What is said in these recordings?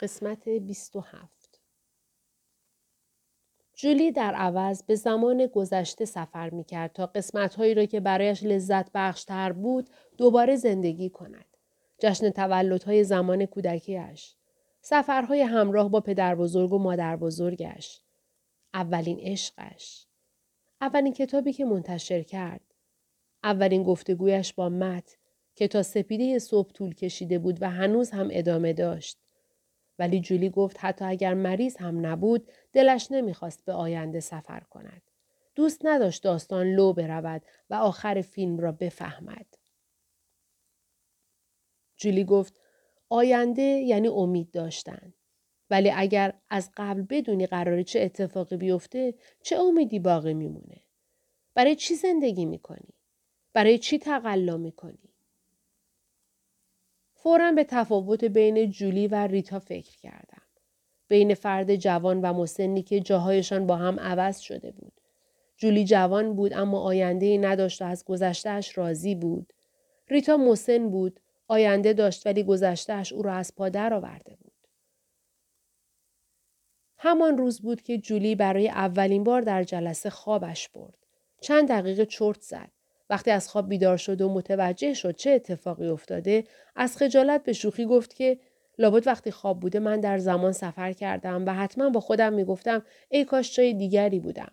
قسمت 27 جولی در عوض به زمان گذشته سفر می کرد تا قسمتهایی را که برایش لذت بخشتر بود دوباره زندگی کند. جشن تولدهای زمان کودکیش. سفرهای همراه با پدر بزرگ و مادر بزرگش. اولین عشقش. اولین کتابی که منتشر کرد. اولین گفتگویش با مت که تا سپیده صبح طول کشیده بود و هنوز هم ادامه داشت. ولی جولی گفت حتی اگر مریض هم نبود دلش نمی‌خواست به آینده سفر کند. دوست نداشت داستان لو برود و آخر فیلم را بفهمد. جولی گفت آینده یعنی امید داشتن. ولی اگر از قبل بدونی قراره چه اتفاقی بیفته چه امیدی باقی میمونه؟ برای چی زندگی می‌کنی؟ برای چی تقلا می‌کنی؟ فورا به تفاوت بین جولی و ریتا فکر کردم. بین فرد جوان و مسنی که جاهایشان با هم عوض شده بود. جولی جوان بود اما آینده ای نداشت و از گذشتهش راضی بود. ریتا مسن بود. آینده داشت ولی گذشتهش او را از پا آورده بود. همان روز بود که جولی برای اولین بار در جلسه خوابش برد. چند دقیقه چرت زد. وقتی از خواب بیدار شد و متوجه شد چه اتفاقی افتاده از خجالت به شوخی گفت که لابد وقتی خواب بوده من در زمان سفر کردم و حتما با خودم می‌گفتم ای کاش جای دیگری بودم.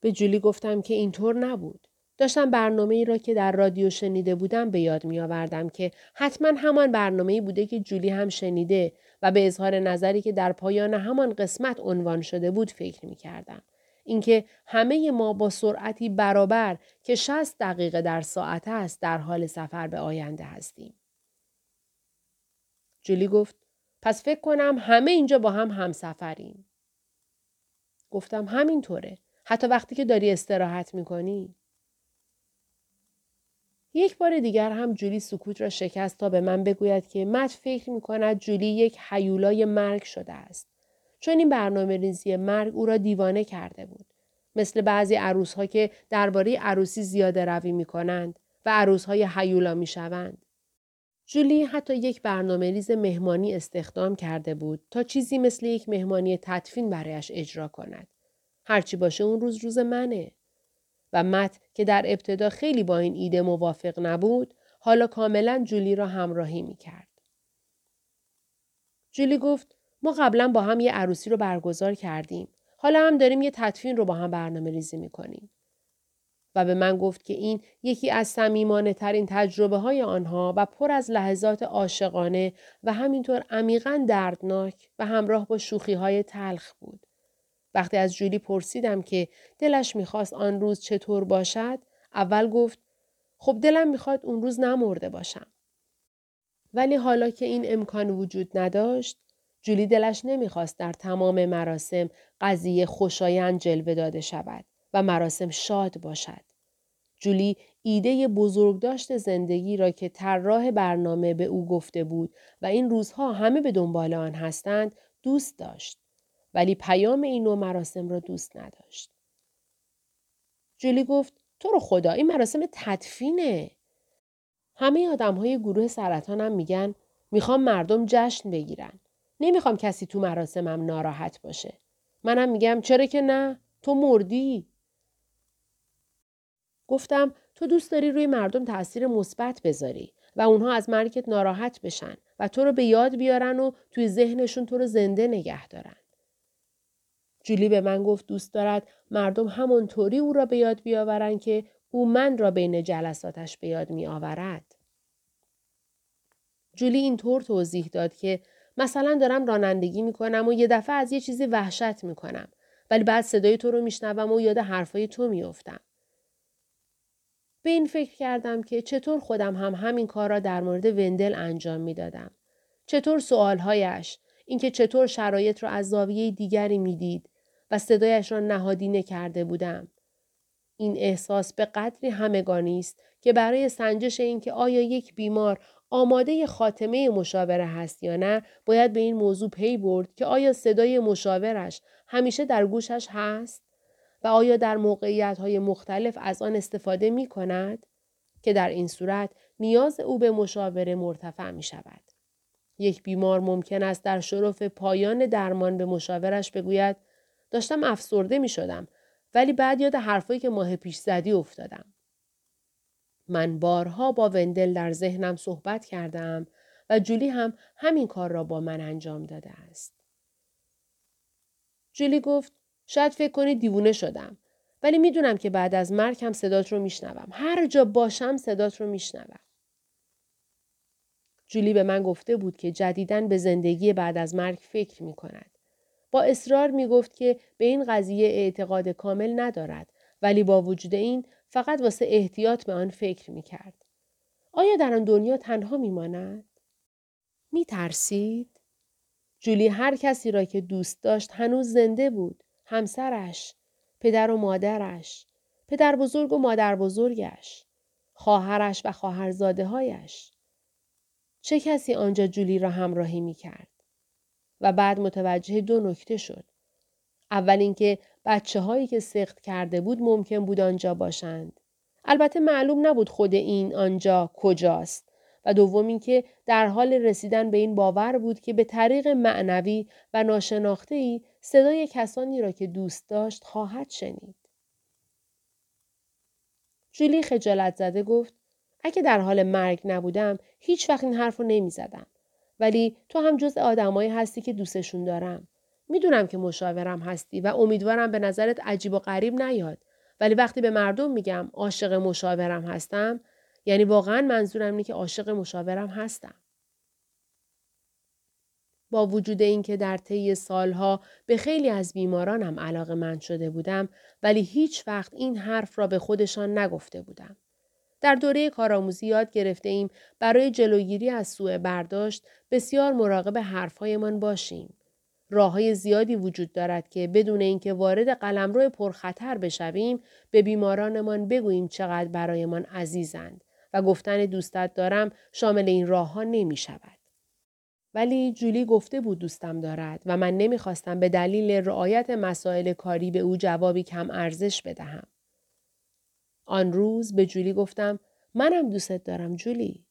به جولی گفتم که اینطور نبود. داشتم برنامه ای را که در رادیو شنیده بودم به یاد می آوردم که حتما همان برنامه ای بوده که جولی هم شنیده و به اظهار نظری که در پایان همان قسمت عنوان شده بود فکر می کردم. اینکه همه ما با سرعتی برابر که 60 دقیقه در ساعت است در حال سفر به آینده هستیم. جولی گفت پس فکر کنم همه اینجا با هم همسفریم. گفتم همینطوره. حتی وقتی که داری استراحت می‌کنی. یک بار دیگر هم جولی سکوت را شکست تا به من بگوید که مت فکر می کند جولی یک حیولای مرگ شده است. چون این برنامه ریزی مرگ او را دیوانه کرده بود. مثل بعضی عروس ها که درباره عروسی زیاده روی می کنند و عروس های حیولا می شوند. جولی حتی یک برنامه ریز مهمانی استخدام کرده بود تا چیزی مثل یک مهمانی تدفین برایش اجرا کند. هرچی باشه اون روز روز منه. و مت که در ابتدا خیلی با این ایده موافق نبود حالا کاملا جولی را همراهی می کرد. جولی گفت ما قبلا با هم یه عروسی رو برگزار کردیم. حالا هم داریم یه تدفین رو با هم برنامه ریزی می‌کنیم. و به من گفت که این یکی از سمیمانه ترین تجربه های آنها و پر از لحظات عاشقانه و همینطور عمیقا دردناک و همراه با شوخی های تلخ بود. وقتی از جولی پرسیدم که دلش می‌خواست آن روز چطور باشد، اول گفت خب دلم می‌خواد اون روز نمرده باشم. ولی حالا که این امکان وجود نداشت، جولی دلش نمی‌خواست در تمام مراسم قضیه خوشایند جلوه داده شود و مراسم شاد باشد. جولی ایده بزرگداشت زندگی را که طراح برنامه به او گفته بود و این روزها همه به دنبال آن هستند دوست داشت. ولی پیام این نوع مراسم را دوست نداشت. جولی گفت تو رو خدا این مراسم تدفینه. همه آدم های گروه سرطانم میگن می‌خوام مردم جشن بگیرن. نمی‌خوام کسی تو مراسمم ناراحت باشه. منم میگم چرا که نه؟ تو مردی. گفتم تو دوست داری روی مردم تاثیر مثبت بذاری و اونها از مرگت ناراحت بشن و تو رو به یاد بیارن و توی ذهنشون تو رو زنده نگه دارن. جولی به من گفت دوست دارد مردم همانطوری او را به یاد بیاورند که او من را بین جلساتش به یاد می آورد. جولی اینطور توضیح داد که مثلا دارم رانندگی می کنم و یه دفعه از یه چیزی وحشت می کنم. ولی بعد صدای تو رو میشنوم و یاد حرفای تو میافتم. به این فکر کردم که چطور خودم هم همین کار را در مورد وندل انجام می‌دادم. چطور سوالهایش، اینکه چطور شرایط را از زاویه دیگری می‌دید و صدایش را نهادینه کرده بودم. این احساس به قدری همگانی است که برای سنجش اینکه آیا یک بیمار آماده خاتمه مشاوره هست یا نه باید به این موضوع پی برد که آیا صدای مشاورش همیشه در گوشش هست و آیا در موقعیت های مختلف از آن استفاده می کند که در این صورت نیاز او به مشاوره مرتفع می شود. یک بیمار ممکن است در شرف پایان درمان به مشاورش بگوید داشتم افسرده می شدم ولی بعد یاد حرفایی که ماه پیش زدی افتادم. من بارها با وندل در ذهنم صحبت کردم و جولی هم همین کار را با من انجام داده است. جولی گفت شاید فکر کنی دیوونه شدم ولی می‌دونم که بعد از مرگ هم صدات رو میشنوم. هر جا باشم صدات رو میشنوم. جولی به من گفته بود که جدیدن به زندگی بعد از مرگ فکر می کند. با اصرار می گفت که به این قضیه اعتقاد کامل ندارد ولی با وجود این فقط واسه احتیاط به آن فکر می کرد. آیا در آن دنیا تنها می ماند؟ می ترسید؟ جولی هر کسی را که دوست داشت هنوز زنده بود. همسرش، پدر و مادرش، پدر بزرگ و مادر بزرگش، خواهرش و خواهرزاده هایش. چه کسی آنجا جولی را همراهی می کرد؟ و بعد متوجه دو نکته شد. اول اینکه بچه هایی که سخت کرده بود ممکن بود آنجا باشند. البته معلوم نبود خود این آنجا کجاست. و دوم اینکه در حال رسیدن به این باور بود که به طریق معنوی و ناشناخته ای صدای کسانی را که دوست داشت خواهد شنید. جولی خجالت زده گفت اگه در حال مرگ نبودم هیچ وقت این حرف رو نمی زدم. ولی تو هم جز آدمایی هستی که دوستشون دارم. می‌دونم که مشاورم هستی و امیدوارم به نظرت عجیب و غریب نیاد. ولی وقتی به مردم میگم عاشق مشاورم هستم یعنی واقعا منظورم اینه که عاشق مشاورم هستم. با وجود اینکه در طی سالها به خیلی از بیمارانم علاقه من شده بودم ولی هیچ وقت این حرف را به خودشان نگفته بودم. در دوره کارآموزی یاد گرفته ایم برای جلوگیری از سوء برداشت بسیار مراقب حرفهایمان باشیم. راه های زیادی وجود دارد که بدون اینکه وارد قلمرو پرخطر بشویم به بیمارانمان بگوییم چقدر برایمان عزیزند و گفتن دوستت دارم شامل این راه ها نمی شود. ولی جولی گفته بود دوستم دارد و من نمی‌خواستم به دلیل رعایت مسائل کاری به او جوابی کم ارزش بدهم. آن روز به جولی گفتم منم دوستت دارم جولی.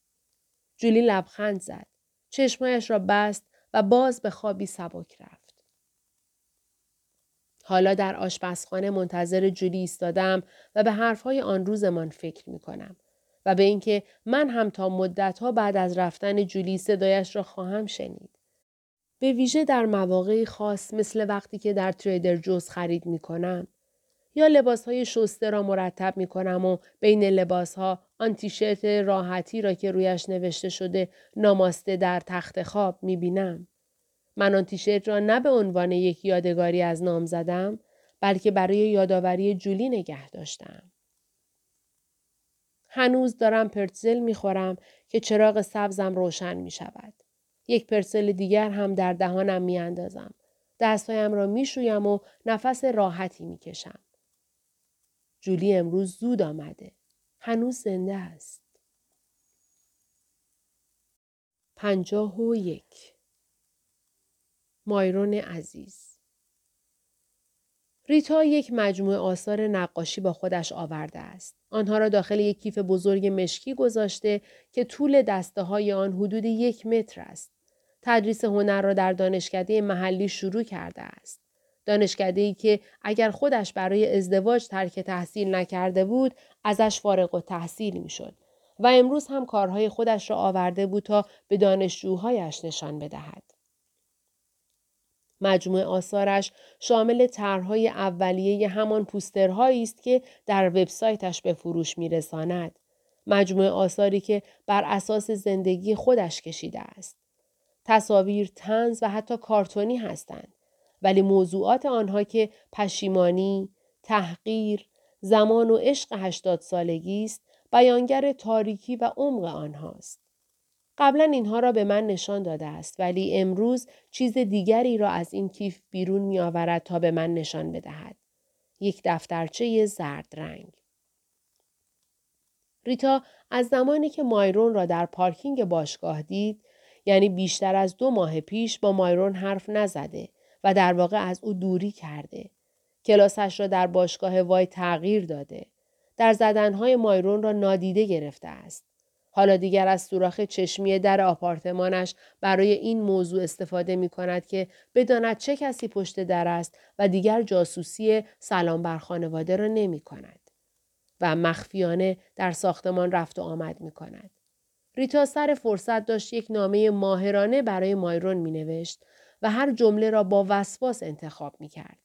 جولی لبخند زد. چشمایش را بست و باز به خوابی سبک رفت. حالا در آشپزخانه منتظر جولی ایستادم و به حرفهای آن روزمان فکر می کنم و به اینکه من هم تا مدتها بعد از رفتن جولی صدایش را خواهم شنید. به ویژه در مواقعی خاص مثل وقتی که در تریدر جوز خرید می کنم یا لباس های شسته را مرتب می کنم و بین لباس ها آن راحتی را که رویش نوشته شده ناماسته در تخت خواب می بینم. من آن تیشرت را نه به عنوان یک یادگاری از نام زدم بلکه برای یادآوری جولی نگه داشتم. هنوز دارم پرتزل می خورم که چراغ سبزم روشن می شود. یک پرسل دیگر هم در دهانم می اندازم. دستهایم را می شویم و نفس راحتی می کشم. جولی امروز زود آمده. هنوز زنده است. پنجاه و یک مایرون عزیز ریتا یک مجموعه آثار نقاشی با خودش آورده است. آنها را داخل یک کیف بزرگ مشکی گذاشته که طول دسته های آن حدود یک متر است. تدریس هنر را در دانشکده محلی شروع کرده است. دانشکده ای که اگر خودش برای ازدواج ترک تحصیل نکرده بود ازش فارغ و تحصیل می‌شد و امروز هم کارهای خودش را آورده بود تا به دانشجوهایش نشان بدهد. مجموعه آثارش شامل طرحهای اولیه همان پوسترهایی است که در وبسایتش به فروش میرساند. مجموعه آثاری که بر اساس زندگی خودش کشیده است. تصاویر تنز و حتی کارتونی هستند. ولی موضوعات آنها که پشیمانی، تحقیر، زمان و عشق هشتاد سالگی است بیانگر تاریکی و عمق آنهاست. قبلا اینها را به من نشان داده است ولی امروز چیز دیگری را از این کیف بیرون می آورد تا به من نشان بدهد. یک دفترچه زرد رنگ. ریتا از زمانی که مایرون را در پارکینگ باشگاه دید یعنی بیشتر از دو ماه پیش با مایرون حرف نزده و در واقع از او دوری کرده. کلاسش را در باشگاه وای تغییر داده. در زدنهای مایرون را نادیده گرفته است. حالا دیگر از سوراخ چشمی در آپارتمانش برای این موضوع استفاده می کند که بداند چه کسی پشت در است و دیگر جاسوسی سلام بر خانواده را نمی کند. و مخفیانه در ساختمان رفت و آمد می کند. ریتا سر فرصت داشت یک نامه ماهرانه برای مایرون می نوشت و هر جمله را با وسواس انتخاب می کرد.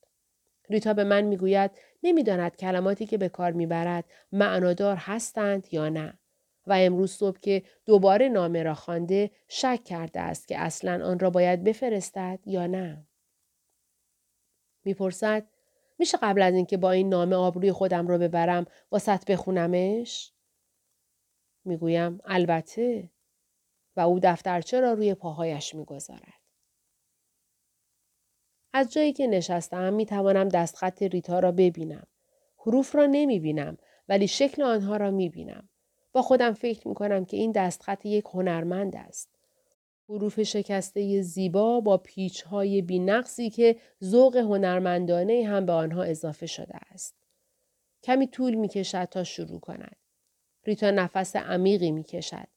ریتا به من می گوید نمی‌داند کلماتی که به کار می‌برد معنادار هستند یا نه. و امروز صبح که دوباره نامه را خوانده شک کرده است که اصلا آن را باید بفرستد یا نه. می‌پرسد میشه قبل از اینکه با این نامه آبروی خودم رو ببرم واسط بخونمش؟ می‌گویم البته و او دفترچه را روی پاهایش می‌گذارد. از جایی که نشستم می توانم دستخط ریتا را ببینم. حروف را نمی بینم ولی شکل آنها را می بینم. با خودم فکر می کنم که این دستخط یک هنرمند است. حروف شکسته زیبا با پیچ های بینقصی که ذوق هنرمندانه هم به آنها اضافه شده است. کمی طول می کشد تا شروع کند. ریتا نفس عمیقی می کشد.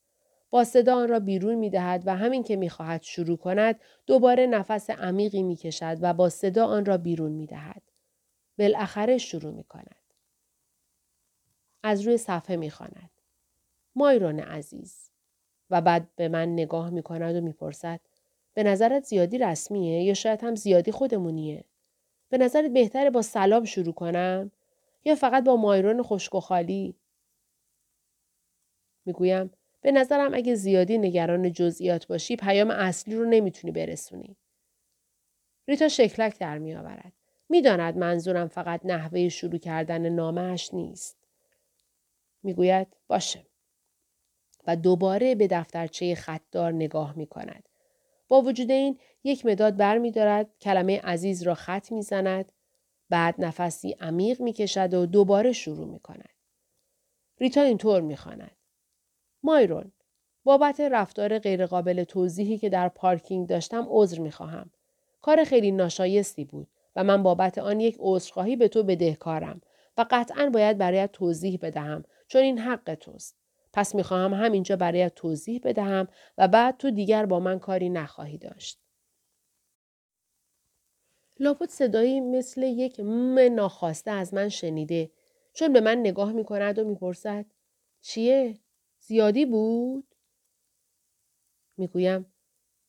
با صدا آن را بیرون می دهد و همین که می خواهد شروع کند دوباره نفس عمیقی می کشد و با صدا آن را بیرون می دهد. بالاخره شروع می کند. از روی صفحه می خواند. مایرون عزیز و بعد به من نگاه می کند و می پرسد به نظرت زیادی رسمیه یا شاید هم زیادی خودمونیه؟ به نظرت بهتره با سلام شروع کنم یا فقط با مایرون خشک و خالی؟ می‌گویم به نظرم اگه زیادی نگران جزئیات باشی پیام اصلی رو نمی‌تونی برسونی. ریتا شکلک در می آورد. می‌داند منظورم فقط نحوه شروع کردن نامش نیست. می‌گوید باشه. و دوباره به دفترچه خطدار نگاه می کند. با وجود این یک مداد بر می دارد، کلمه عزیز را خط می زند، بعد نفسی عمیق می کشد و دوباره شروع می کند. ریتا اینطور می خاند. مایرون بابت رفتار غیرقابل توضیحی که در پارکینگ داشتم عذر می خواهم. کار خیلی ناشایستی بود و من بابت آن یک عذرخواهی به تو بدهکارم و قطعا باید برایت توضیح بدهم چون این حق توست. پس می‌خواهم همینجا برایت توضیح بدهم و بعد تو دیگر با من کاری نخواهی داشت. لاپوت صدایی مثل یک م ناخواسته از من شنیده چون به من نگاه می کند و می‌پرسد چیه؟ زیادی بود؟ می‌گویم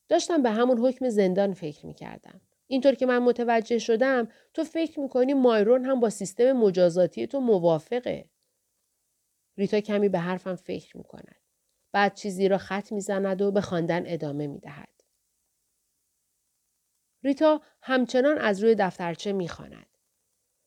داشتم به همون حکم زندان فکر می‌کردم. اینطور که من متوجه شدم تو فکر می‌کنی مایرون هم با سیستم مجازاتی تو موافقه. ریتا کمی به حرفم فکر می‌کند. بعد چیزی را خط می‌زند و به خواندن ادامه می‌دهد. ریتا همچنان از روی دفترچه می‌خواند.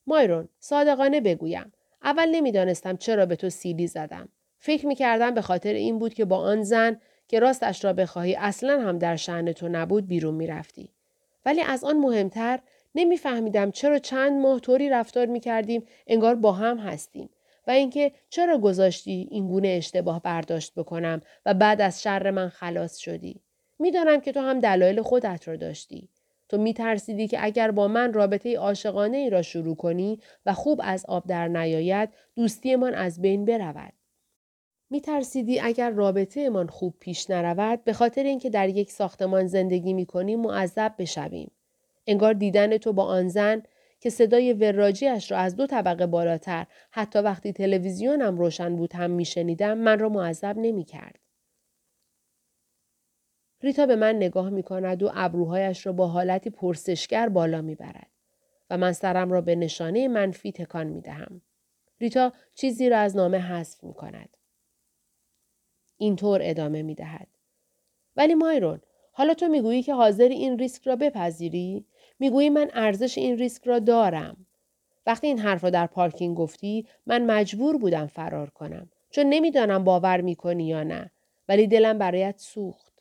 مایرون صادقانه بگویم اول نمی‌دانستم چرا به تو سیلی زدم فکر می کردم به خاطر این بود که با آن زن که راستش را بخواهی اصلا هم در شعن تو نبود بیرون می رفتی. ولی از آن مهمتر نمیفهمیدم چرا چند ماه طوری رفتار می کردیم انگار با هم هستیم و اینکه چرا گذاشتی این گونه اشتباه برداشت بکنم و بعد از شر من خلاص شدی. می‌دانم که تو هم دلایل خودت را داشتی. تو می ترسیدی که اگر با من رابطه عاشقانه ای را شروع کنی و خوب از آب در نیاید دوستیمان از بین برود. می ترسیدی اگر رابطه من خوب پیش نرود به خاطر اینکه در یک ساختمان زندگی می کنیم معذب بشویم. انگار دیدن تو با آن زن که صدای وراجیش را از دو طبقه بالاتر حتی وقتی تلویزیونم روشن بود هم می شنیدم من را معذب نمی کرد. ریتا به من نگاه می کند و ابروهایش را با حالتی پرسشگر بالا می برد و من سرم را به نشانه منفی تکان می دهم. ریتا چیزی را از نامه حذف می کند. اینطور ادامه می دهد. ولی مایرون حالا تو می‌گویی که حاضر این ریسک را بپذیری؟ می‌گویی من ارزش این ریسک را دارم. وقتی این حرف را در پارکینگ گفتی من مجبور بودم فرار کنم چون نمی‌دانم باور می‌کنی یا نه ولی دلم برایت سوخت.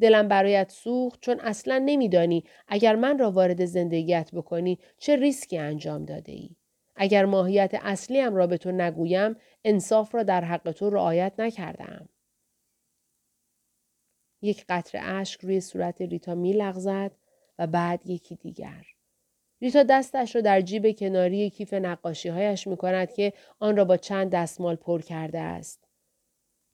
دلم برایت سوخت چون اصلا نمیدانی اگر من را وارد زندگیت بکنی چه ریسکی انجام داده ای. اگر ماهیت اصلیم را به تو نگویم انصاف را در حق تو رعایت نکردم. یک قطر اشک روی صورت ریتا می لغزد و بعد یکی دیگر. ریتا دستش را در جیب کناری کیف نقاشی هایش می کند که آن را با چند دستمال پر کرده است.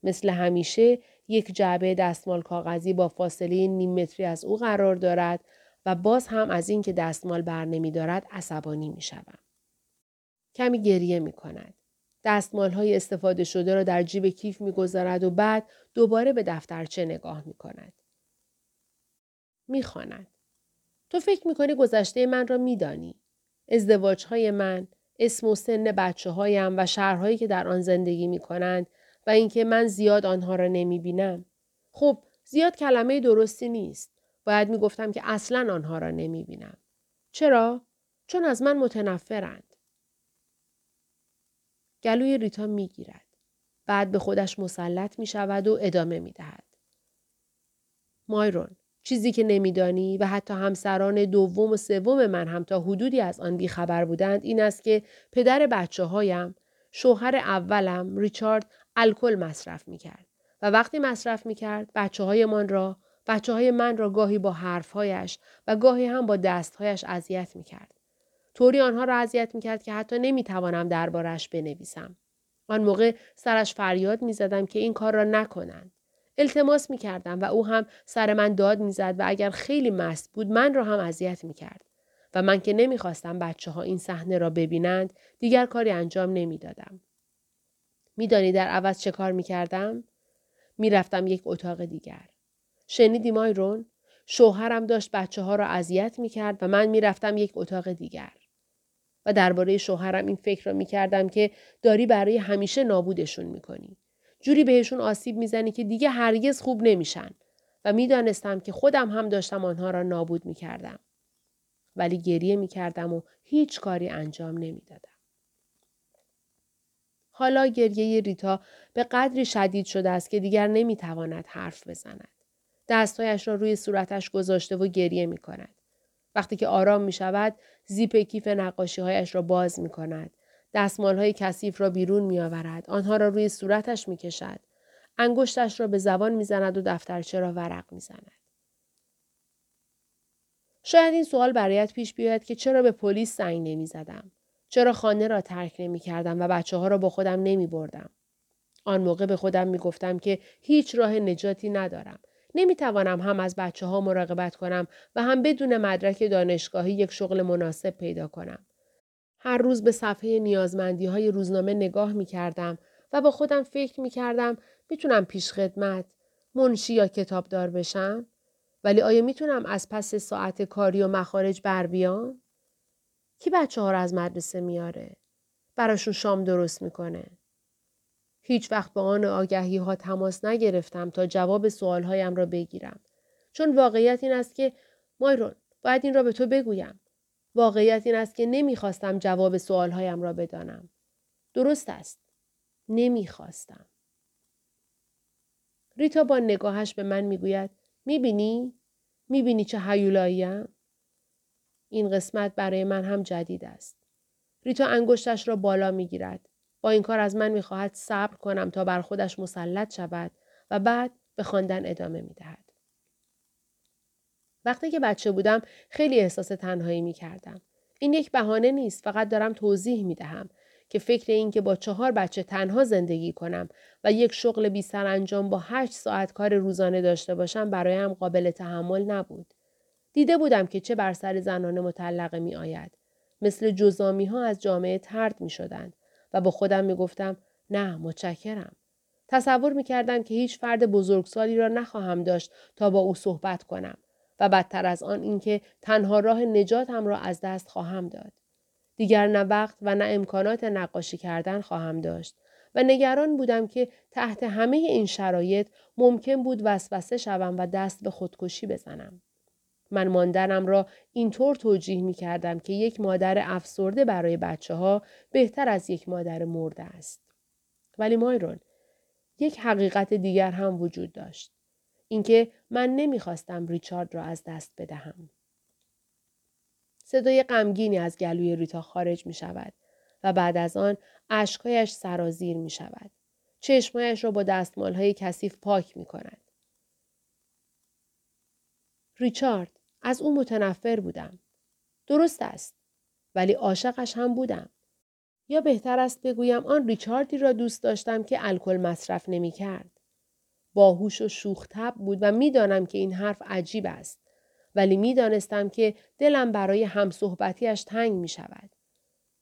مثل همیشه یک جعبه دستمال کاغذی با فاصله نیم متری از او قرار دارد و باز هم از اینکه دستمال بر نمی دارد عصبانی می شوم. کمی گریه می کند. دستمال های استفاده شده را در جیب کیف می گذارد و بعد دوباره به دفترچه نگاه می کند. می خاند. تو فکر می کنی گذشته من را می دانی. ازدواج های من، اسم و سن بچه هایم و شهرهایی که در آن زندگی می کنند و اینکه من زیاد آنها را نمی بینم. خب زیاد کلمه درستی نیست. باید می گفتم که اصلا آنها را نمی بینم. چرا؟ چون از من متنفرند. گلوی ریتا می گیرد. بعد به خودش مسلط می شود و ادامه می دهد. مایرون چیزی که نمیدانی و حتی همسران دوم و سوم من هم تا حدودی از آن بیخبر بودند این است که پدر بچه هایم شوهر اولم ریچارد الکل مصرف می کرد و وقتی مصرف می کرد بچه های من را بچه های من را گاهی با حرفهایش و گاهی هم با دستهایش اذیت می کرد. طوری آنها را اذیت می کرد که حتی نمی توانم دربارش بنویسم. آن موقع سرش فریاد می زدم که این کار را نکنند. التماس می کردم و او هم سر من داد می زد و اگر خیلی مست بود من را هم اذیت می کرد. و من که نمی‌خواستم بچه ها این صحنه را ببینند دیگر کاری انجام نمی‌دادم. میدانی در عوض چه کار می کردم؟ می‌رفتم یک اتاق دیگر. شنیدی مایرون؟ شوهرم داشت بچه ها را اذیت می کرد و من می‌رفتم یک اتاق دیگر. و درباره شوهرم این فکر را می کردم که داری برای همیشه نابودشون می کنی. جوری بهشون آسیب می‌زنی که دیگه هرگز خوب نمیشن و می‌دانستم که خودم هم داشتم آنها را نابود می‌کردم. ولی گریه می‌کردم و هیچ کاری انجام نمی‌دادم. حالا گریه ریتا به قدری شدید شده است که دیگر نمی‌تواند حرف بزند. دستهایش را روی صورتش گذاشته و گریه می کند. وقتی که آرام می شود زیپ کیف نقاشی هایش را باز می کند دستمال های کثیف را بیرون می آورد. آنها را روی صورتش می کشد. انگشتش را به زبان می زند و دفترچه را ورق می زند. شاید این سوال برایت پیش بیاید که چرا به پلیس زنگ نمی زدم. چرا خانه را ترک نمی کردم و بچه ها را با خودم نمی بردم. آن موقع به خودم می گفتم که هیچ راه نجاتی ندارم. نمی توانم هم از بچه ها مراقبت کنم و هم بدون مدرک دانشگاهی یک شغل مناسب پیدا کنم. هر روز به صفحه نیازمندی های روزنامه نگاه می کردم و با خودم فکر می کردم می‌تونم پیش خدمت منشی یا کتابدار بشم؟ ولی آیا می‌تونم از پس ساعت کاری و مخارج بر بیام؟ کی بچه ها رو از مدرسه میاره؟ براشون شام درست می‌کنه؟ هیچ وقت با آن آگهی ها تماس نگرفتم تا جواب سوال هایم را بگیرم. چون واقعیت این است که مایرون باید این را به تو بگویم. واقعیت این است که نمی‌خواستم جواب سوالهایم را بدانم. درست است. نمی‌خواستم. ریتا با نگاهش به من می‌گوید می‌بینی؟ می‌بینی چه حیولاییم؟ این قسمت برای من هم جدید است. ریتا انگشتش را بالا می‌گیرد. با این کار از من می‌خواهد صبر کنم تا بر خودش مسلط شود و بعد به خواندن ادامه می‌دهد. وقتی که بچه بودم خیلی احساس تنهایی می کردم. این یک بهانه نیست فقط دارم توضیح می دهم که فکر این که با چهار بچه تنها زندگی کنم و یک شغل بی انجام با هشت ساعت کار روزانه داشته باشم برایم قابل تحمل نبود. دیده بودم که چه بر سر زنان مطلقه می آید. مثل جزامی ها از جامعه ترد می شدند و با خودم می گفتم نه متشکرم. تصور می کردم که هیچ فرد بزرگسالی را نخواهم داشت تا با او صحبت کنم و بدتر از آن اینکه تنها راه نجاتم را از دست خواهم داد. دیگر نه وقت و نه امکانات نقاشی کردن خواهم داشت و نگران بودم که تحت همه این شرایط ممکن بود وسوسه شوم و دست به خودکشی بزنم. من ماندنم را اینطور توجیه می کردم که یک مادر افسرده برای بچه ها بهتر از یک مادر مرده است. ولی مایرون یک حقیقت دیگر هم وجود داشت. اینکه من نمی‌خواستم ریچارد را از دست بدهم. صدای غمگینی از گلوی ریتا خارج می شود و بعد از آن اشکهایش سرازیر می شود. چشمایش را با دستمال های کثیف پاک می کند. ریچارد از او متنفر بودم. درست است. ولی عاشقش هم بودم. یا بهتر است بگویم آن ریچاردی را دوست داشتم که الکل مصرف نمی کرد. باهوش و شوختب بود و می‌دانم که این حرف عجیب است. ولی می‌دانستم که دلم برای همصحبتیش تنگ می شود.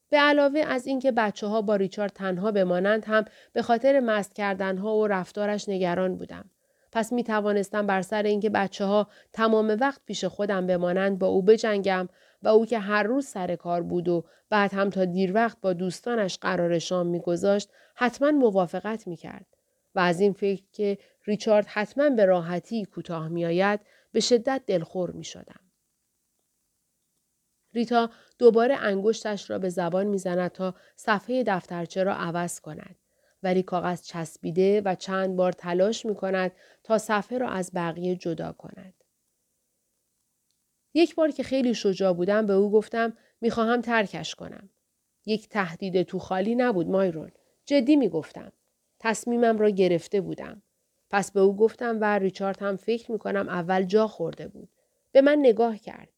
به علاوه از اینکه بچه ها با ریچارد تنها بمانند هم به خاطر مست کردنها و رفتارش نگران بودم. پس می توانستم بر سر اینکه بچه ها تمام وقت پیش خودم بمانند با او بجنگم و او که هر روز سر کار بود و بعد هم تا دیر وقت با دوستانش قرار شام میگذاشت حتما موافقت می‌کرد و از این فکر که ریچارد حتما به راحتی کوتاه میآید به شدت دلخور می شدم. ریتا دوباره انگشتش را به زبان می‌زند تا صفحه دفترچه را عوض کند. ولی کاغذ چسبیده و چند بار تلاش می کند تا صفحه را از بقیه جدا کند. یک بار که خیلی شجاع بودم به او گفتم می‌خواهم ترکش کنم. یک تهدید تو خالی نبود مایرون. جدی می‌گفتم. تصمیمم را گرفته بودم. پس به او گفتم و ریچارد هم فکر می‌کنم اول جا خورده بود. به من نگاه کرد.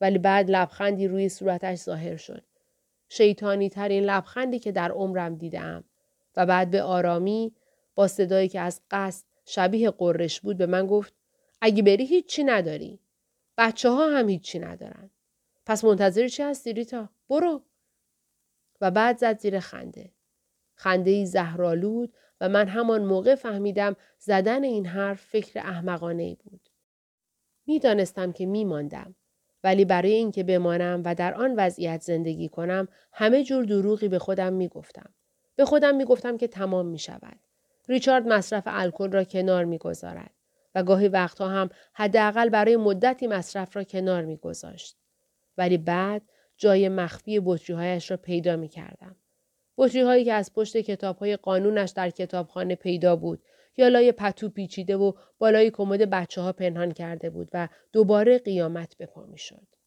ولی بعد لبخندی روی صورتش ظاهر شد. شیطانی ترین لبخندی که در عمرم دیدم و بعد به آرامی با صدایی که از قصد شبیه قررش بود به من گفت اگه بری هیچی نداری. بچه ها هم هیچی ندارن. پس منتظر چی هستی ریتا؟ برو. و بعد زد زیر خنده. خنده ای زهرالود و من همان موقع فهمیدم زدن این حرف فکر احمقانه ای بود. می‌دانستم که میماندم ولی برای اینکه بمانم و در آن وضعیت زندگی کنم همه جور دروغی به خودم می‌گفتم. به خودم می‌گفتم که تمام می شود. ریچارد مصرف الکل را کنار می‌گذارد و گاهی وقتها هم حداقل برای مدتی مصرف را کنار میگذاشت. ولی بعد جای مخفی بطریهایش را پیدا می کردم. بطری هایی که از پشت کتاب های قانونش در کتابخانه پیدا بود یا لای پتو پیچیده و بالای کمد بچه ها پنهان کرده بود و دوباره قیامت به پا می شد.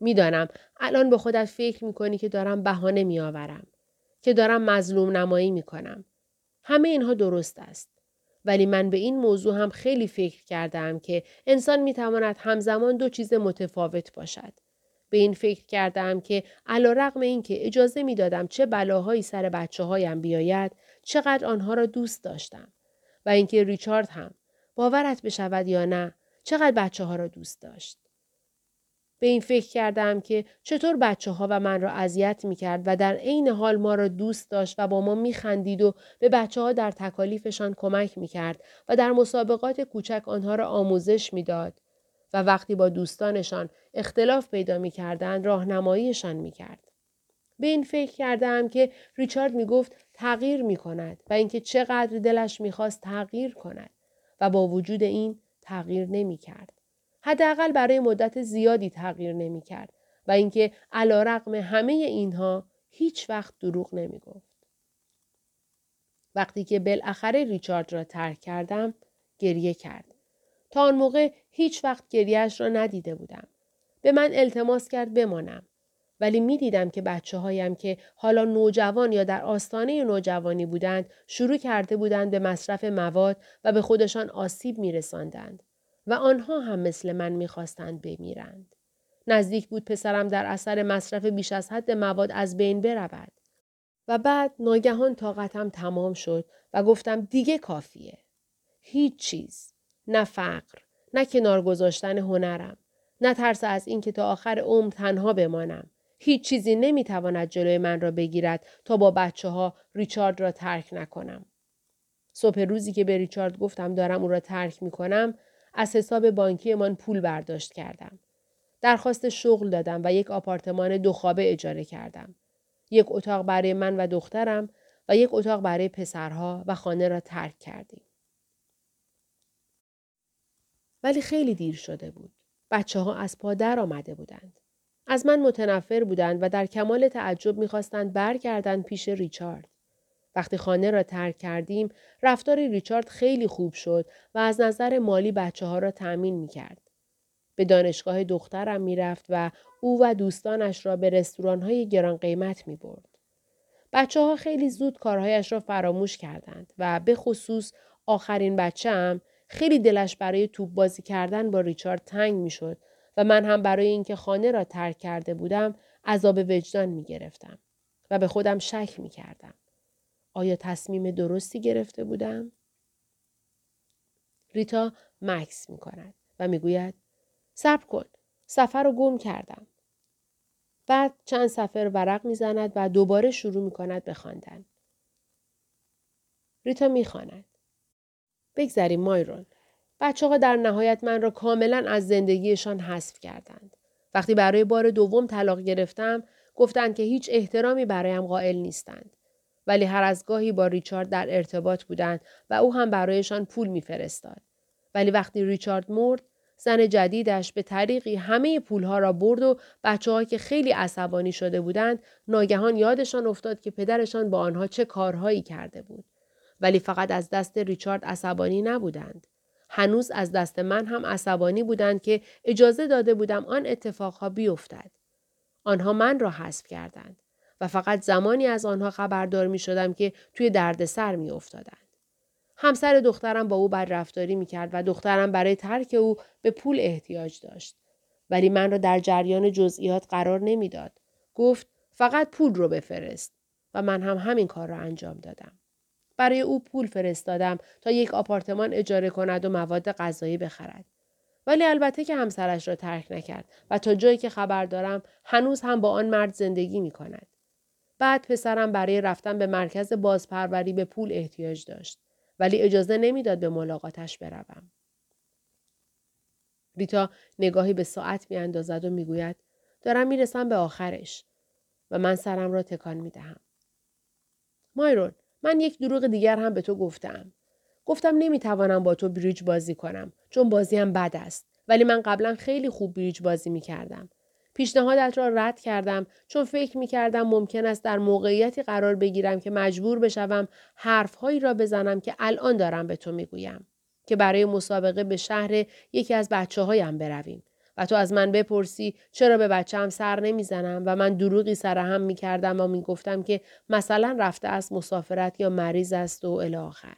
می‌دانم الان به خودت فکر می کنی که دارم بهانه می آورم. که دارم مظلوم نمایی می کنم. همه اینها درست است. ولی من به این موضوع هم خیلی فکر کردم که انسان می تواند همزمان دو چیز متفاوت باشد. به این فکر کردم که علا رقم این که اجازه می دادم چه بلاهایی سر بچه هایم بیاید چقدر آنها را دوست داشتم و اینکه ریچارد هم باورت بشود یا نه چقدر بچه ها را دوست داشت. به این فکر کردم که چطور بچه ها و من را اذیت می کرد و در عین حال ما را دوست داشت و با ما می خندید و به بچه ها در تکالیفشان کمک می کرد و در مسابقات کوچک آنها را آموزش می داد و وقتی با دوستانشان اختلاف پیدا می کردن راهنماییشان می کرد. به این فکر کردم که ریچارد می گفت تغییر می کند و اینکه چقدر دلش می خواست تغییر کند و با وجود این تغییر نمی کرد. حداقل برای مدت زیادی تغییر نمی کرد و اینکه علا رقم همه اینها هیچ وقت دروغ نمی گفت. وقتی که بالاخره ریچارد را ترک کردم گریه کرد. تا آن موقع هیچ وقت گریهش را ندیده بودم. به من التماس کرد بمانم. ولی می دیدم که بچه هایم که حالا نوجوان یا در آستانه نوجوانی بودند شروع کرده بودند به مصرف مواد و به خودشان آسیب می رساندند. و آنها هم مثل من می‌خواستند بمیرند. نزدیک بود پسرم در اثر مصرف بیش از حد مواد از بین برود. و بعد ناگهان طاقتم تمام شد و گفتم دیگه کافیه. هیچ چیز. نه فقر. نه کنار گذاشتن هنرم. نه ترس از اینکه تا آخر عمر تنها بمانم. هیچ چیزی نمی‌تواند جلوی من را بگیرد تا با بچه ها ریچارد را ترک نکنم. صبح روزی که به ریچارد گفتم دارم او را ترک می کنم از حساب بانکیمان پول برداشت کردم. درخواست شغل دادم و یک آپارتمان دو خوابه اجاره کردم. یک اتاق برای من و دخترم و یک اتاق برای پسرها و خانه را ترک کردیم. ولی خیلی دیر شده بود. بچه ها از پا آمده بودند. از من متنفر بودند و در کمال تعجب می‌خواستند برگردند پیش ریچارد. وقتی خانه را ترک کردیم رفتار ریچارد خیلی خوب شد و از نظر مالی بچه ها را تأمین می کرد. به دانشگاه دخترم می رفت و او و دوستانش را به رستوران های گران قیمت می برد. بچه ها خیلی زود کارهایش را فراموش کردند و به خصوص آخرین بچه هم خیلی دلش برای توپ بازی کردن با ریچارد تنگ می شد و من هم برای اینکه خانه را ترک کرده بودم عذاب وجدان می گرفتم و به خودم شک می کردم. آیا تصمیم درستی گرفته بودم؟ ریتا مکس می کند و می‌گوید صبر کن سفر رو گم کردم. بعد چند سفر ورق می‌زند و دوباره شروع می کند به خواندن. ریتا می‌خواند. بگذریم مایرون. بچه ها در نهایت من را کاملا از زندگیشان حذف کردند. وقتی برای بار دوم طلاق گرفتم گفتند که هیچ احترامی برایم قائل نیستند. ولی هر از گاهی با ریچارد در ارتباط بودند و او هم برایشان پول میفرستاد. ولی وقتی ریچارد مرد زن جدیدش به طریقی همه پولها را برد و بچه که خیلی عصبانی شده بودند ناگهان یادشان افتاد که پدرشان با آنها چه کارهایی کرده بود. ولی فقط از دست ریچارد عصبانی نبودند. هنوز از دست من هم عصبانی بودند که اجازه داده بودم آن اتفاقها بیفتد. آنها من را حذف کردند و فقط زمانی از آنها خبردار می شدم که توی دردسر می افتادند. همسر دخترم با او بدرفتاری می کرد و دخترم برای ترک او به پول احتیاج داشت. ولی من را در جریان جزئیات قرار نمی‌داد. گفت فقط پول رو بفرست و من هم همین کار را انجام دادم. برای او پول فرستادم تا یک آپارتمان اجاره کند و مواد غذایی بخرد. ولی البته که همسرش را ترک نکرد و تا جایی که خبر دارم هنوز هم با آن مرد زندگی می کند. بعد پسرم برای رفتن به مرکز بازپروری به پول احتیاج داشت. ولی اجازه نمی‌داد به ملاقاتش بروم. ریتا نگاهی به ساعت می اندازد و می‌گوید دارم می‌رسم به آخرش و من سرم را تکان می دهم. مایرون من یک دروغ دیگر هم به تو گفتم. گفتم نمی‌توانم با تو بریج بازی کنم چون بازیم بد است ولی من قبلا خیلی خوب بریج بازی می کردم. پیشنهادت را رد کردم چون فکر می کردم ممکن است در موقعیتی قرار بگیرم که مجبور بشوم حرفهایی را بزنم که الان دارم به تو می گویم. که برای مسابقه به شهر یکی از بچه هایم برویم. و تو از من بپرسی چرا به بچه سر نمی‌زنم و من دروغی سرهم می کردم و می گفتم که مثلا رفته از مسافرت یا مریض است و الی آخر.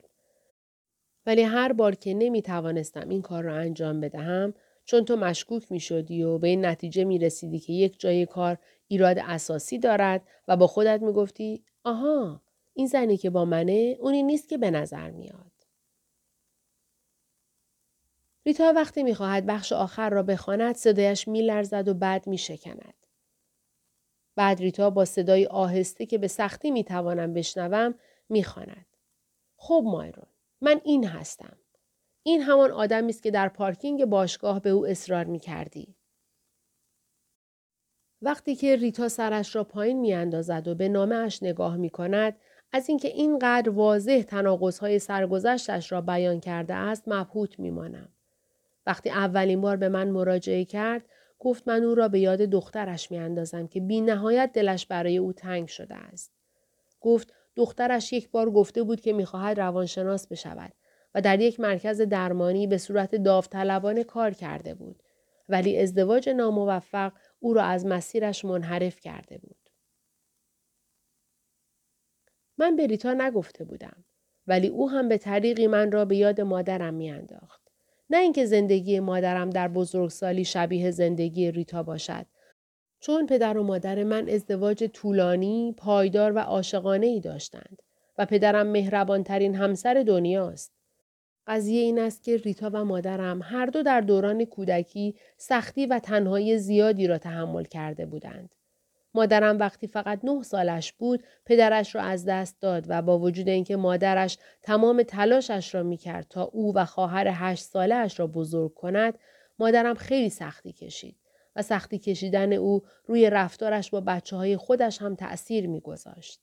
ولی هر بار که نمی توانستم این کار را انجام بدهم چون تو مشکوک می شدی و به این نتیجه می رسیدی که یک جای کار ایراد اساسی دارد و با خودت می گفتی آها این زنی که با منه اونی نیست که به نظر میاد. ریتا وقتی می‌خواهد بخش آخر را بخواند صدایش میلرزد و بعد میشکند. بعد ریتا با صدای آهسته که به سختی می‌توانم بشنوم می‌خواند. خب مایرون من این هستم. این همان آدمی است که در پارکینگ باشگاه به او اصرار می کردی. وقتی که ریتا سرش را پایین می اندازد و به نامه اش نگاه می کند، از اینکه اینقدر واضح تناقض‌های سرگذشتش را بیان کرده است مبهوت میمانم. وقتی اولین بار به من مراجعه کرد، گفت من او را به یاد دخترش می اندازم که بی نهایت دلش برای او تنگ شده است. گفت دخترش یک بار گفته بود که می‌خواهد روانشناس بشود و در یک مرکز درمانی به صورت داوطلبانه کار کرده بود ولی ازدواج ناموفق او را از مسیرش منحرف کرده بود. من به ریتا نگفته بودم ولی او هم به طریقی من را به یاد مادرم میانداخت. نه اینکه زندگی مادرم در بزرگسالی شبیه زندگی ریتا باشد چون پدر و مادر من ازدواج طولانی، پایدار و عاشقانه ای داشتند و پدرم مهربانترین همسر دنیاست. قضیه این است که ریتا و مادرم هر دو در دوران کودکی سختی و تنهایی زیادی را تحمل کرده بودند. مادرم وقتی فقط نه سالش بود پدرش را از دست داد و با وجود اینکه مادرش تمام تلاشش را می‌کرد تا او و خواهر هشت سالش را بزرگ کند مادرم خیلی سختی کشید و سختی کشیدن او روی رفتارش با بچه های خودش هم تأثیر میگذاشت.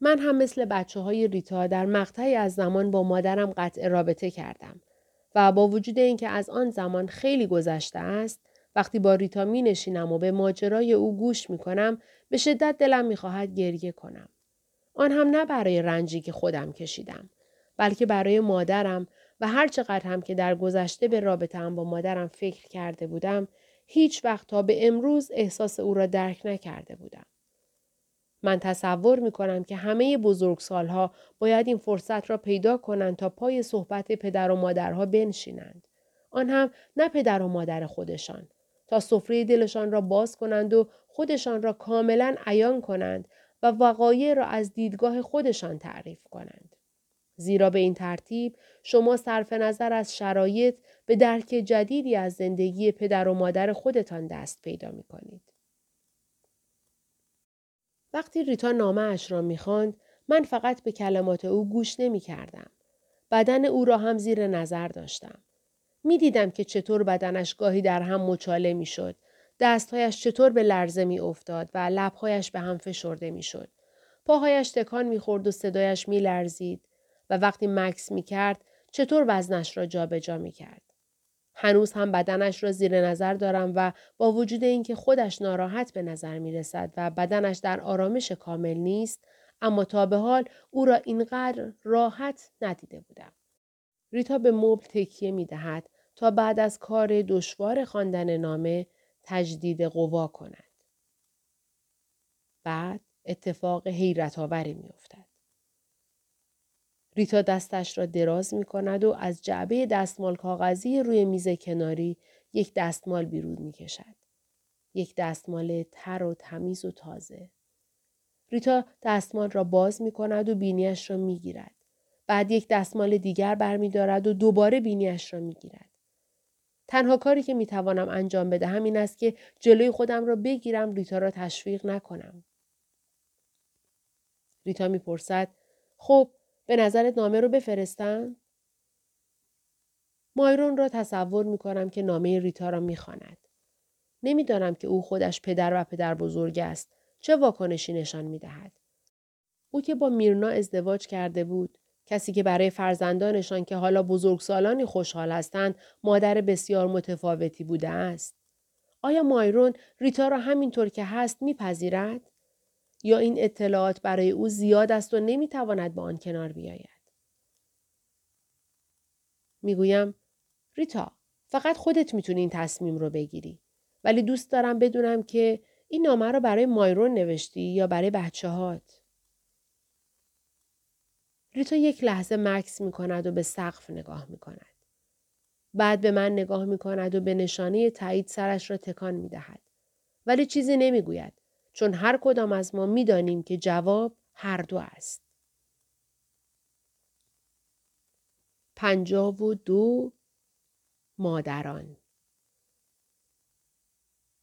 من هم مثل بچه های ریتا در مقطعی از زمان با مادرم قطع رابطه کردم و با وجود اینکه از آن زمان خیلی گذشته است وقتی با ریتا می نشینم و به ماجرای او گوش می کنم به شدت دلم می خواهد گریه کنم. آن هم نه برای رنجی که خودم کشیدم بلکه برای مادرم و هر چقدر هم که در گذشته به رابطه هم با مادرم فکر کرده بودم هیچ وقت تا به امروز احساس او را درک نکرده بودم. من تصور می کنم که همه بزرگسالها باید این فرصت را پیدا کنند تا پای صحبت پدر و مادرها بنشینند. آن هم نه پدر و مادر خودشان تا سفره دلشان را باز کنند و خودشان را کاملا عیان کنند و وقایع را از دیدگاه خودشان تعریف کنند. زیرا به این ترتیب شما صرف نظر از شرایط به درک جدیدی از زندگی پدر و مادر خودتان دست پیدا می کنید. وقتی ریتا نامه اش را می من فقط به کلمات او گوش نمی کردم. بدن او را هم زیر نظر داشتم. می دیدم که چطور بدنش گاهی در هم مچاله می شد. دستهایش چطور به لرزه می افتاد و لبهایش به هم فشرده می شد. پاهایش تکان می خورد و صدایش می لرزید و وقتی مکس می کرد چطور وزنش را جابجا جا می کرد. هنوز هم بدنش را زیر نظر دارم و با وجود اینکه خودش ناراحت به نظر می رسد و بدنش در آرامش کامل نیست اما تا به حال او را اینقدر راحت ندیده بودم. ریتا به مبل تکیه می دهد تا بعد از کار دشوار خواندن نامه تجدید قوا کند. بعد اتفاق حیرت آوری می افتد. ریتا دستش را دراز می کند و از جعبه دستمال کاغذی روی میز کناری یک دستمال بیرون می کشد. یک دستمال تر و تمیز و تازه. ریتا دستمال را باز می کند و بینیش را می گیرد. بعد یک دستمال دیگر برمیدارد و دوباره بینیش را می گیرد. تنها کاری که می توانم انجام بدهم این است که جلوی خودم را بگیرم ریتا را تشویق نکنم. ریتا می‌پرسد خب به نظرت نامه رو بفرستم؟ مایرون را تصور می کنم که نامه ریتا را می‌خواند. نمی‌دانم که او خودش پدر و پدر بزرگ است. چه واکنشی نشان می دهد؟ او که با میرنا ازدواج کرده بود کسی که برای فرزندانشان که حالا بزرگسالانی خوشحال هستند مادر بسیار متفاوتی بوده است. آیا مایرون ریتا را همینطور که هست میپذیرد؟ یا این اطلاعات برای او زیاد است و نمی‌تواند با آن کنار بیاید؟ می‌گویم ریتا فقط خودت می‌تونی این تصمیم رو بگیری. ولی دوست دارم بدونم که این نامه رو برای مایرون نوشتی یا برای بچه هات. ریتا یک لحظه مکس می کند و به سقف نگاه می کند. بعد به من نگاه می کند و به نشانه تایید سرش را تکان می دهد. ولی چیزی نمی گوید چون هر کدام از ما می دانیم که جواب هر دو است. پنجاب و دو مادران.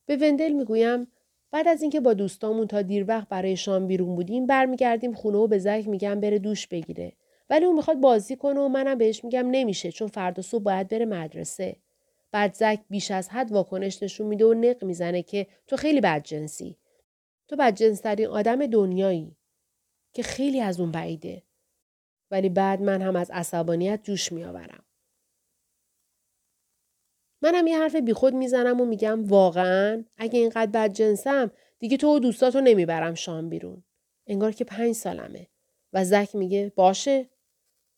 به وندل می گویم بعد از اینکه با دوستامون تا دیر وقت برای شام بیرون بودیم برمیگردیم خونه و به زک میگم بره دوش بگیره. ولی اون می‌خواد بازی کنه و منم بهش میگم نمیشه چون فردا صبح باید بره مدرسه. بعد زک بیش از حد واکنش نشون میده و نق می‌زنه که تو خیلی بدجنسی تو بدجنسترین آدم دنیایی که خیلی از اون بعیده ولی بعد من هم از عصبانیت جوش میآورم منم یه حرف بیخود می‌زنم و میگم واقعا اگه اینقدر بد جنسم دیگه تو و دوستاتو نمی‌برم شام بیرون. انگار که پنج سالمه. و زک میگه باشه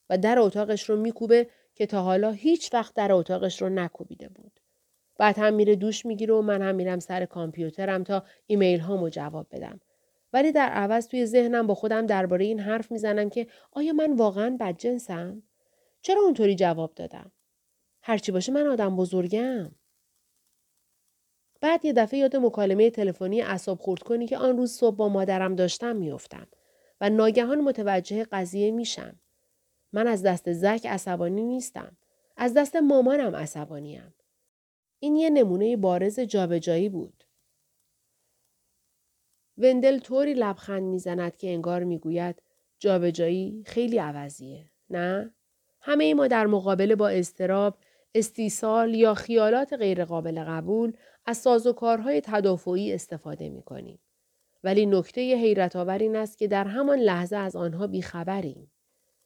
و در اتاقش رو میکوبه که تا حالا هیچ وقت در اتاقش رو نکوبیده بود. بعد هم میره دوش می‌گیره و من هم میرم سر کامپیوترم تا ایمیل هامو جواب بدم. ولی در عوض توی ذهنم با خودم درباره این حرف می‌زنم که آیا من واقعا بدجنسم؟ چرا اونطوری جواب دادم؟ هرچی باشه من آدم بزرگم. بعد یه دفعه یاد مکالمه تلفنی اصاب خورد کنی که آن روز صبح با مادرم داشتم میافتم و ناگهان متوجه قضیه میشم. من از دست زک عصبانی نیستم. از دست مامانم عصبانیم. این یه نمونه بارز جابجایی بود. وندل طوری لبخند می‌زند که انگار می‌گوید جابجایی خیلی عوضیه. نه؟ همه ما در مقابله با استراب استیصال یا خیالات غیرقابل قبول از سازوکارهای تدافعی استفاده می کنیم. ولی نکته حیرت آور این است که در همان لحظه از آنها بیخبریم.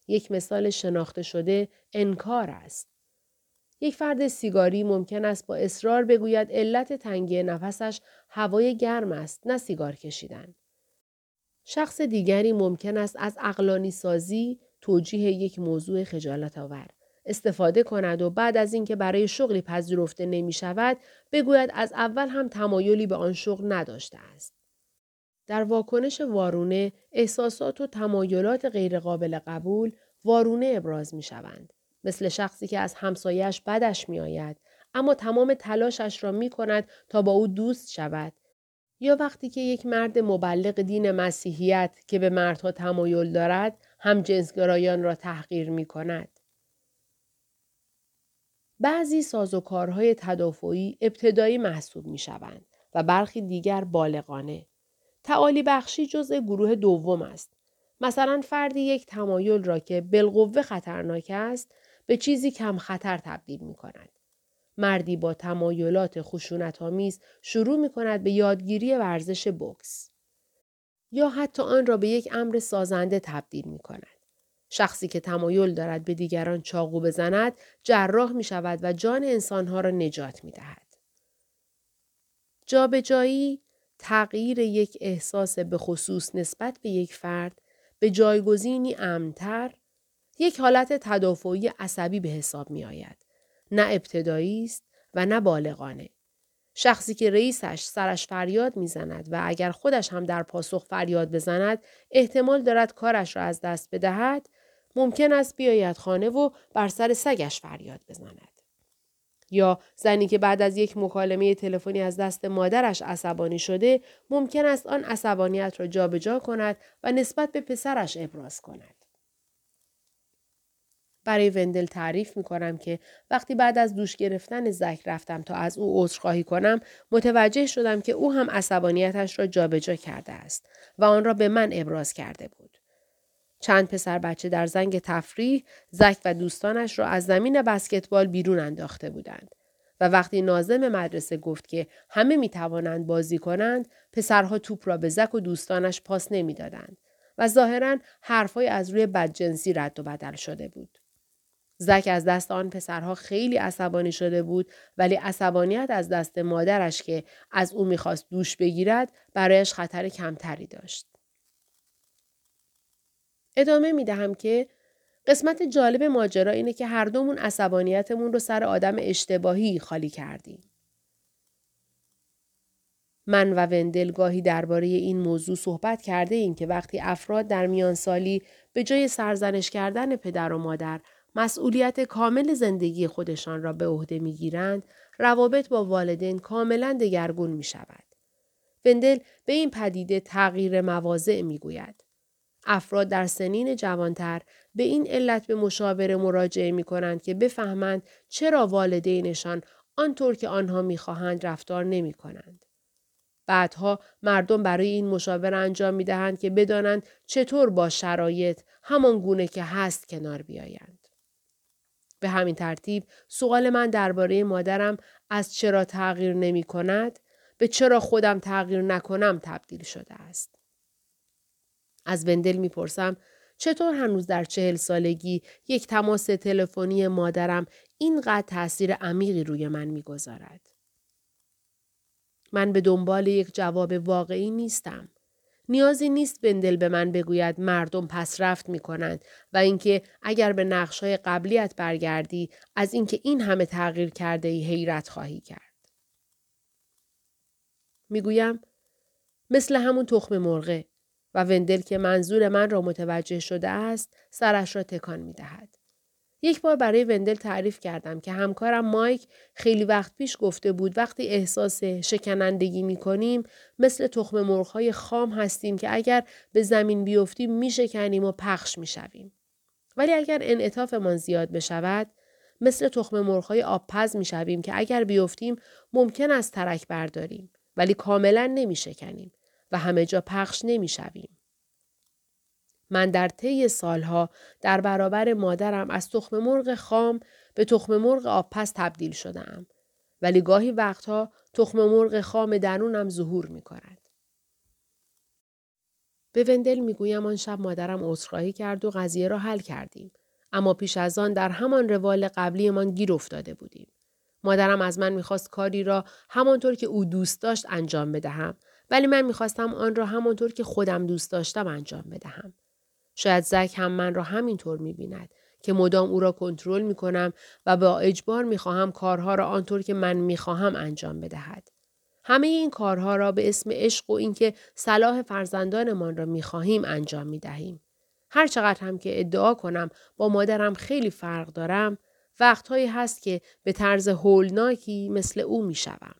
یک مثال شناخته شده انکار است. یک فرد سیگاری ممکن است با اصرار بگوید علت تنگی نفسش هوای گرم است نه سیگار کشیدن. شخص دیگری ممکن است از اقلانی سازی توجیه یک موضوع خجالت آور استفاده کند و بعد از اینکه برای شغلی پذیرفته نمی شود بگوید از اول هم تمایلی به آن شغل نداشته است. در واکنش وارونه احساسات و تمایلات غیرقابل قبول وارونه ابراز می شوند. مثل شخصی که از همسایش بدش می آید اما تمام تلاشش را می کند تا با او دوست شود یا وقتی که یک مرد مبلغ دین مسیحیت که به مردها تمایل دارد هم جنسگرایان را تحقیر می کند. بعضی سازوکارهای تدافعی ابتدایی محسوب می شوند و برخی دیگر بالغانه. تعالی بخشی جزء گروه دوم است. مثلا فردی یک تمایل را که بالقوه خطرناک است به چیزی کم خطر تبدیل می کند. مردی با تمایلات خشونت آمیز شروع می کند به یادگیری ورزش بوکس. یا حتی آن را به یک امر سازنده تبدیل می کند. شخصی که تمایل دارد به دیگران چاقو بزند جراح می شود و جان انسانها را نجات می دهد. جابجایی تغییر یک احساس به خصوص نسبت به یک فرد به جایگزینی امنتر یک حالت تدافعی عصبی به حساب می آید. نه ابتدایی است و نه بالغانه. شخصی که رئیسش سرش فریاد می‌زند و اگر خودش هم در پاسخ فریاد بزند احتمال دارد کارش را از دست بدهد ممکن است بیاید خانه و بر سر سگش فریاد بزند. یا زنی که بعد از یک مکالمه تلفنی از دست مادرش عصبانی شده ممکن است آن عصبانیت را جابجا کند و نسبت به پسرش ابراز کند. برای وندل تعریف می کنم که وقتی بعد از دوش گرفتن زک رفتم تا از او عذرخواهی کنم متوجه شدم که او هم عصبانیتش را جابجا کرده است و آن را به من ابراز کرده بود. چند پسر بچه در زنگ تفریح زک و دوستانش را از زمین بسکتبال بیرون انداخته بودند. و وقتی نازم مدرسه گفت که همه می توانند بازی کنند پسرها توپ را به زک و دوستانش پاس نمی‌دادند و ظاهرا حرفهای از روی بدجنسی رد و بدل شده بود. زک از دست آن پسرها خیلی عصبانی شده بود ولی عصبانیت از دست مادرش که از او می‌خواست دوش بگیرد برایش خطر کمتری داشت. ادامه می دهم که قسمت جالب ماجرا اینه که هر دومون عصبانیتمون رو سر آدم اشتباهی خالی کردیم. من و وندل گاهی درباره این موضوع صحبت کرده ایم که وقتی افراد در میان سالی به جای سرزنش کردن پدر و مادر مسئولیت کامل زندگی خودشان را به عهده می‌گیرند روابط با والدین کاملا دگرگون می شود. وندل به این پدیده تغییر مواضع می گوید. افراد در سنین جوانتر به این علت به مشاوره مراجعه می کنند که بفهمند چرا والدینشان آنطور که آنها می‌خواهند رفتار نمی کنند. بعدها مردم برای این مشاوره انجام می دهند که بدانند چطور با شرایط همان گونه که هست کنار بیایند. به همین ترتیب سوال من درباره مادرم از چرا تغییر نمی کند به چرا خودم تغییر نکنم تبدیل شده است. از وندل می‌پرسم چطور هنوز در چهل سالگی یک تماس تلفنی مادرم اینقدر تاثیر عمیقی روی من می‌گذارد. من به دنبال یک جواب واقعی نیستم. نیازی نیست بندل به من بگوید مردم پس رفت می کنند و اینکه اگر به نقشهای قبلیت برگردی از اینکه این همه تغییر کرده ای حیرت خواهی کرد. می‌گویم مثل همون تخم مرغه و وندل که منظور من را متوجه شده است سرش را تکان می دهد. یک بار برای وندل تعریف کردم که همکارم مایک خیلی وقت پیش گفته بود وقتی احساس شکنندگی می کنیم مثل تخم مرغ خام هستیم که اگر به زمین بیفتیم می شکنیم و پخش می شویم. ولی اگر انعطافمان زیاد بشود مثل تخم مرغ آبپز می شویم که اگر بیفتیم ممکن است ترک برداریم ولی کاملا نمی شکنیم. و همه جا پخش نمی شویم. من در طی سالها در برابر مادرم از تخم مرغ خام به تخم مرغ آبپس تبدیل شدم. ولی گاهی وقتها تخم مرغ خام درونم ظهور می کند. به وندل می گویم آن شب مادرم عذرخواهی کرد و قضیه را حل کردیم. اما پیش از آن در همان روال قبلیمان گیر افتاده بودیم. مادرم از من می‌خواست کاری را همانطور که او دوست داشت انجام بدهم ولی من می‌خواستم آن را همانطور که خودم دوست داشتم انجام بدهم. شاید زک هم من را همینطور می‌بیند که مدام او را کنترل می‌کنم و با اجبار می‌خواهم کارها را آنطور که من می‌خواهم انجام بدهد. همه این کارها را به اسم عشق و اینکه صلاح فرزندانمان را می‌خواهیم انجام می‌دهیم. هر چقدر هم که ادعا کنم با مادرم خیلی فرق دارم، وقتهایی هست که به طرز هولناکی مثل او می‌شوم.